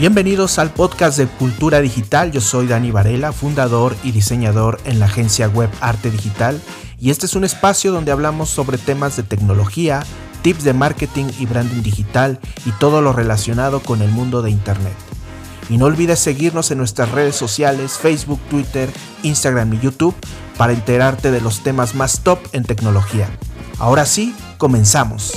Bienvenidos al podcast de Cultura Digital. Yo soy Dani Varela, fundador y diseñador en la agencia web Arte Digital. Y este es un espacio donde hablamos sobre temas de tecnología, tips de marketing y branding digital y todo lo relacionado con el mundo de Internet. Y no olvides seguirnos en nuestras redes sociales, Facebook, Twitter, Instagram y YouTube para enterarte de los temas más top en tecnología. Ahora sí, comenzamos.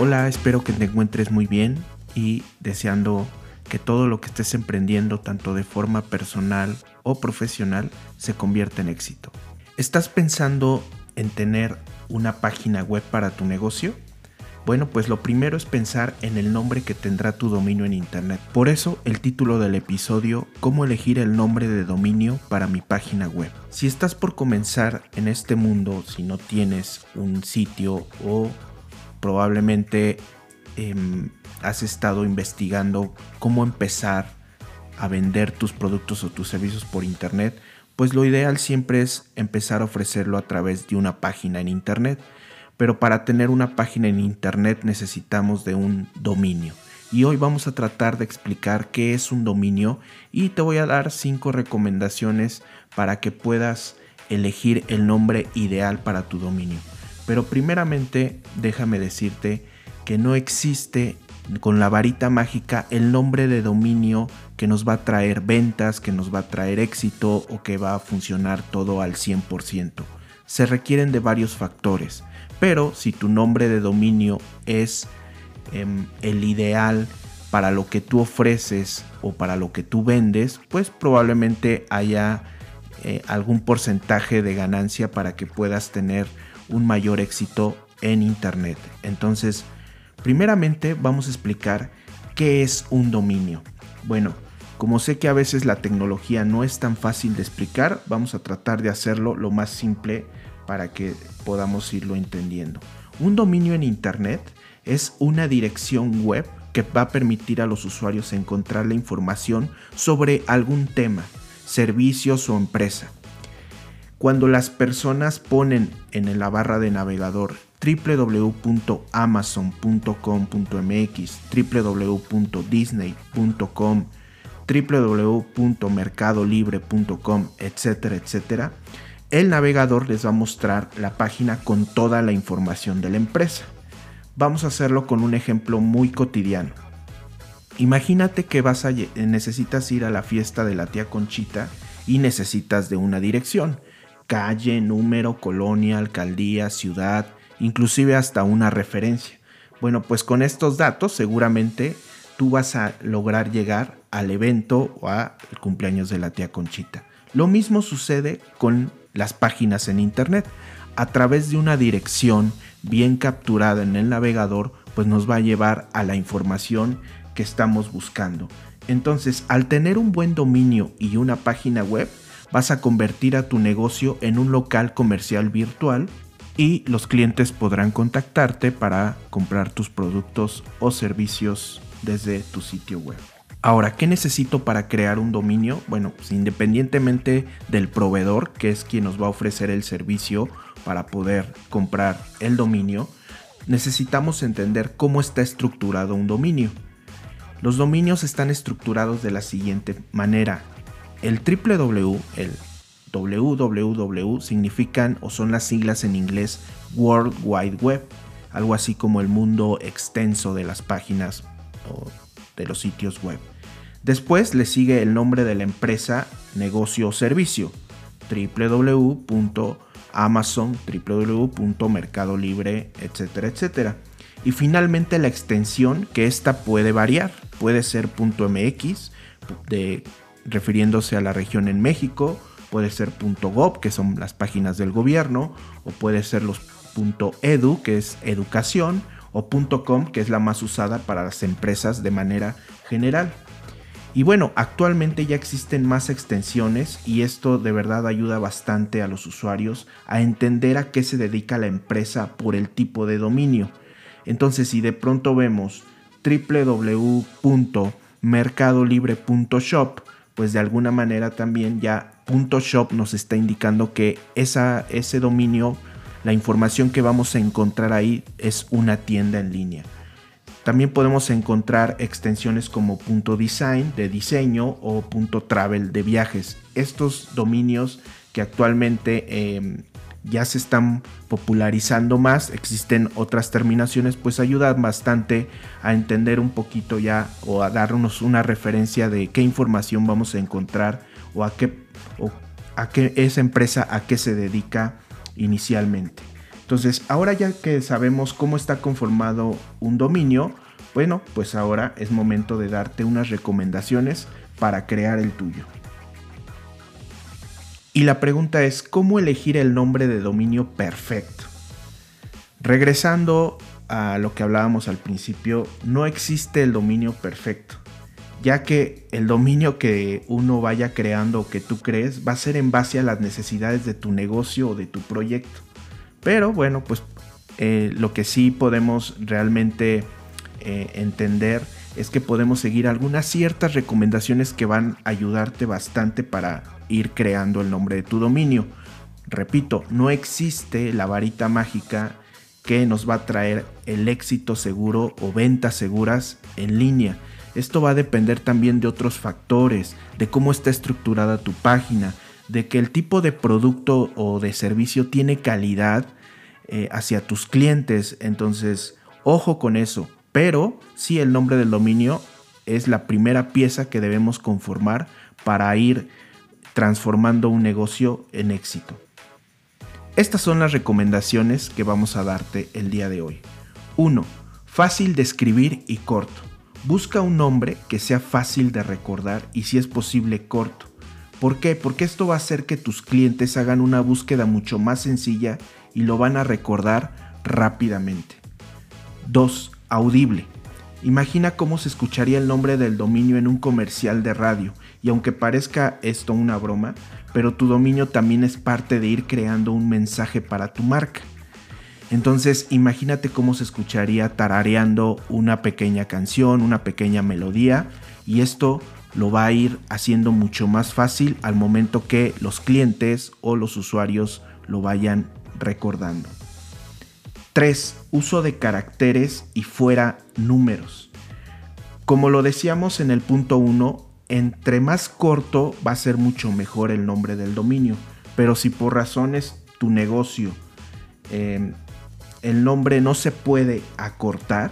Hola, espero que te encuentres muy bien y deseando que todo lo que estés emprendiendo, tanto de forma personal o profesional, se convierta en éxito. ¿Estás pensando en tener una página web para tu negocio? Bueno, pues lo primero es pensar en el nombre que tendrá tu dominio en Internet. Por eso el título del episodio, cómo elegir el nombre de dominio para mi página web. Si estás por comenzar en este mundo, si no tienes un sitio o probablemente em, has estado investigando cómo empezar a vender tus productos o tus servicios por internet, pues lo ideal siempre es empezar a ofrecerlo a través de una página en internet. Pero para tener una página en internet necesitamos de un dominio. Y hoy vamos a tratar de explicar qué es un dominio y te voy a dar cinco recomendaciones para que puedas elegir el nombre ideal para tu dominio. Pero primeramente déjame decirte que no existe con la varita mágica el nombre de dominio que nos va a traer ventas, que nos va a traer éxito o que va a funcionar todo al 100%. Se requieren de varios factores, pero si tu nombre de dominio es em, el ideal para lo que tú ofreces o para lo que tú vendes, pues probablemente haya eh, algún porcentaje de ganancia para que puedas tener un mayor éxito en Internet. Entonces, primeramente vamos a explicar qué es un dominio. Bueno, como sé que a veces la tecnología no es tan fácil de explicar, vamos a tratar de hacerlo lo más simple para que podamos irlo entendiendo. Un dominio en Internet es una dirección web que va a permitir a los usuarios encontrar la información sobre algún tema, servicios o empresa. Cuando las personas ponen en la barra de navegador www.amazon.com.mx, www.disney.com, www.mercadolibre.com, etcétera, etcétera, el navegador les va a mostrar la página con toda la información de la empresa. Vamos a hacerlo con un ejemplo muy cotidiano. Imagínate que vas a, necesitas ir a la fiesta de la tía Conchita y necesitas de una dirección calle, número, colonia, alcaldía, ciudad, inclusive hasta una referencia. Bueno, pues con estos datos seguramente tú vas a lograr llegar al evento o al cumpleaños de la tía Conchita. Lo mismo sucede con las páginas en internet. A través de una dirección bien capturada en el navegador, pues nos va a llevar a la información que estamos buscando. Entonces, al tener un buen dominio y una página web, vas a convertir a tu negocio en un local comercial virtual y los clientes podrán contactarte para comprar tus productos o servicios desde tu sitio web. Ahora, ¿qué necesito para crear un dominio? Bueno, pues independientemente del proveedor, que es quien nos va a ofrecer el servicio para poder comprar el dominio, necesitamos entender cómo está estructurado un dominio. Los dominios están estructurados de la siguiente manera. El www, el www significan o son las siglas en inglés World Wide Web, algo así como el mundo extenso de las páginas o de los sitios web. Después le sigue el nombre de la empresa, negocio o servicio, www.amazon, www.mercadolibre, etcétera, etcétera. Y finalmente la extensión, que esta puede variar, puede ser .mx de refiriéndose a la región en México, puede ser .gov, que son las páginas del gobierno, o puede ser los .edu, que es educación, o .com, que es la más usada para las empresas de manera general. Y bueno, actualmente ya existen más extensiones y esto de verdad ayuda bastante a los usuarios a entender a qué se dedica la empresa por el tipo de dominio. Entonces, si de pronto vemos www.mercadolibre.shop, pues de alguna manera también ya .shop nos está indicando que esa, ese dominio, la información que vamos a encontrar ahí es una tienda en línea. También podemos encontrar extensiones como .design de diseño o .travel de viajes. Estos dominios que actualmente em, ya se están popularizando más, existen otras terminaciones, pues ayudan bastante a entender un poquito ya o a darnos una referencia de qué información vamos a encontrar o a qué, o a qué esa empresa a qué se dedica inicialmente. Entonces, ahora ya que sabemos cómo está conformado un dominio, bueno, pues ahora es momento de darte unas recomendaciones para crear el tuyo. Y la pregunta es, ¿cómo elegir el nombre de dominio perfecto? Regresando a lo que hablábamos al principio, no existe el dominio perfecto, ya que el dominio que uno vaya creando o que tú crees va a ser en base a las necesidades de tu negocio o de tu proyecto. Pero bueno, pues eh, lo que sí podemos realmente eh, entender es que podemos seguir algunas ciertas recomendaciones que van a ayudarte bastante para ir creando el nombre de tu dominio. Repito, no existe la varita mágica que nos va a traer el éxito seguro o ventas seguras en línea. Esto va a depender también de otros factores, de cómo está estructurada tu página, de que el tipo de producto o de servicio tiene calidad eh, hacia tus clientes. Entonces, ojo con eso. Pero sí el nombre del dominio es la primera pieza que debemos conformar para ir transformando un negocio en éxito. Estas son las recomendaciones que vamos a darte el día de hoy. 1. Fácil de escribir y corto. Busca un nombre que sea fácil de recordar y si es posible corto. ¿Por qué? Porque esto va a hacer que tus clientes hagan una búsqueda mucho más sencilla y lo van a recordar rápidamente. 2. Audible. Imagina cómo se escucharía el nombre del dominio en un comercial de radio y aunque parezca esto una broma, pero tu dominio también es parte de ir creando un mensaje para tu marca. Entonces imagínate cómo se escucharía tarareando una pequeña canción, una pequeña melodía y esto lo va a ir haciendo mucho más fácil al momento que los clientes o los usuarios lo vayan recordando. 3. Uso de caracteres y fuera números. Como lo decíamos en el punto 1, entre más corto va a ser mucho mejor el nombre del dominio. Pero si por razones tu negocio em, el nombre no se puede acortar,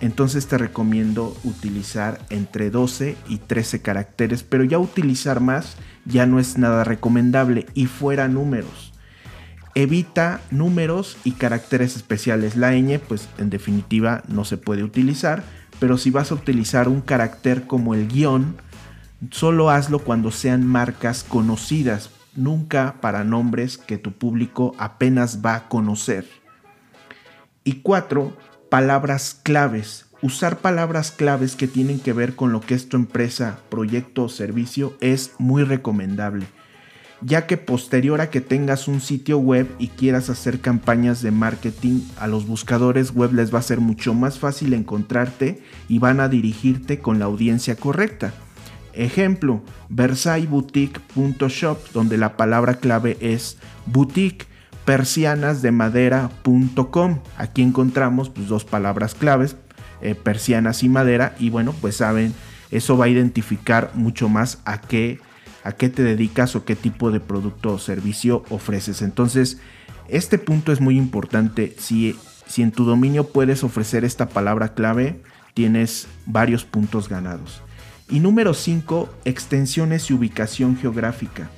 entonces te recomiendo utilizar entre 12 y 13 caracteres, pero ya utilizar más ya no es nada recomendable y fuera números. Evita números y caracteres especiales. La ñ, pues en definitiva no se puede utilizar, pero si vas a utilizar un carácter como el guion, Solo hazlo cuando sean marcas conocidas, nunca para nombres que tu público apenas va a conocer. Y cuatro, palabras claves. Usar palabras claves que tienen que ver con lo que es tu empresa, proyecto o servicio es muy recomendable, ya que posterior a que tengas un sitio web y quieras hacer campañas de marketing, a los buscadores web les va a ser mucho más fácil encontrarte y van a dirigirte con la audiencia correcta. Ejemplo, VersaillesBoutique.shop, donde la palabra clave es boutique, persianasdemadera.com. Aquí encontramos pues, dos palabras claves, eh, persianas y madera, y bueno, pues saben, eso va a identificar mucho más a qué, a qué te dedicas o qué tipo de producto o servicio ofreces. Entonces, este punto es muy importante. Si, si en tu dominio puedes ofrecer esta palabra clave, tienes varios puntos ganados. Y número 5, extensiones y ubicación geográfica.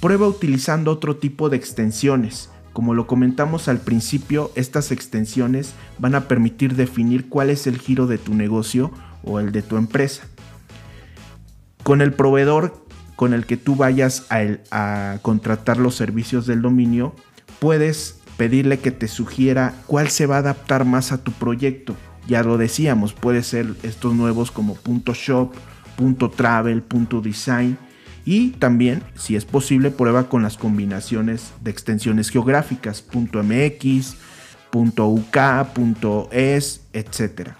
Prueba utilizando otro tipo de extensiones. Como lo comentamos al principio, estas extensiones van a permitir definir cuál es el giro de tu negocio o el de tu empresa. Con el proveedor con el que tú vayas a, contratar los servicios del dominio, puedes pedirle que te sugiera cuál se va a adaptar más a tu proyecto. Ya lo decíamos, puede ser estos nuevos como .shop .travel, .design y también, si es posible, prueba con las combinaciones de extensiones geográficas .mx, .uk, .es, etc.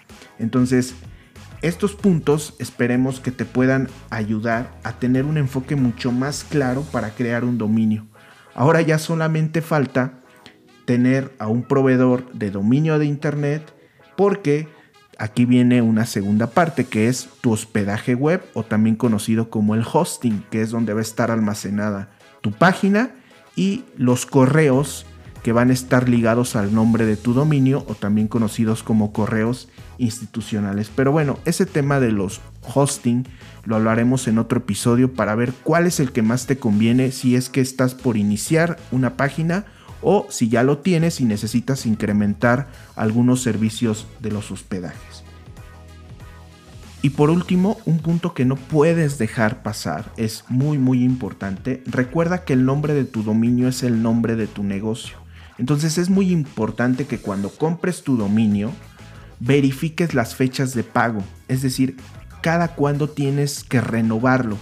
Entonces, Estos puntos esperemos que te puedan ayudar a tener un enfoque mucho más claro para crear un dominio. Ahora ya solamente falta tener a un proveedor de dominio de Internet porque aquí viene una segunda parte que es tu hospedaje web o también conocido como el hosting, que es donde va a estar almacenada tu página y los correos que van a estar ligados al nombre de tu dominio o también conocidos como correos institucionales. Pero bueno, ese tema de los hosting lo hablaremos en otro episodio para ver cuál es el que más te conviene si es que estás por iniciar una página o si ya lo tienes y necesitas incrementar algunos servicios de los hospedajes. Y por último, un punto que no puedes dejar pasar, es muy muy importante, recuerda que el nombre de tu dominio es el nombre de tu negocio. Entonces es muy importante que cuando compres tu dominio, verifiques las fechas de pago, es decir, cada cuándo tienes que renovarlo.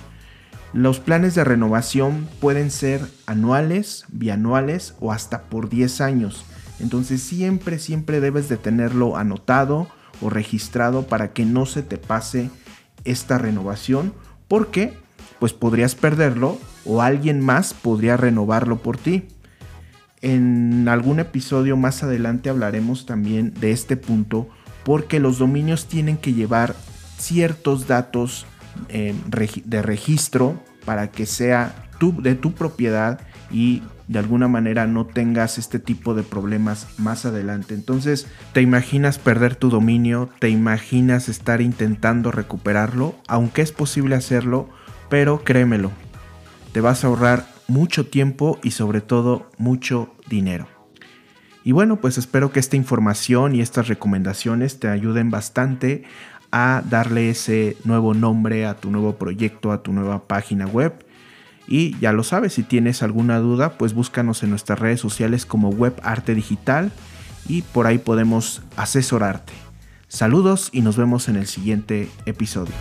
Los planes de renovación pueden ser anuales, bianuales o hasta por 10 años. Entonces siempre, siempre debes de tenerlo anotado o registrado para que no se te pase esta renovación porque pues podrías perderlo o alguien más podría renovarlo por ti. En algún episodio más adelante hablaremos también de este punto porque los dominios tienen que llevar ciertos datos eh, de registro para que sea de tu propiedad y de alguna manera no tengas este tipo de problemas más adelante. Entonces, ¿te imaginas perder tu dominio? ¿Te imaginas estar intentando recuperarlo? Aunque es posible hacerlo, pero créemelo, te vas a ahorrar mucho tiempo y sobre todo mucho dinero. Y bueno, pues espero que esta información y estas recomendaciones te ayuden bastante a darle ese nuevo nombre a tu nuevo proyecto, a tu nueva página web. Y ya lo sabes, si tienes alguna duda, pues búscanos en nuestras redes sociales como Web Arte Digital y por ahí podemos asesorarte. Saludos y nos vemos en el siguiente episodio.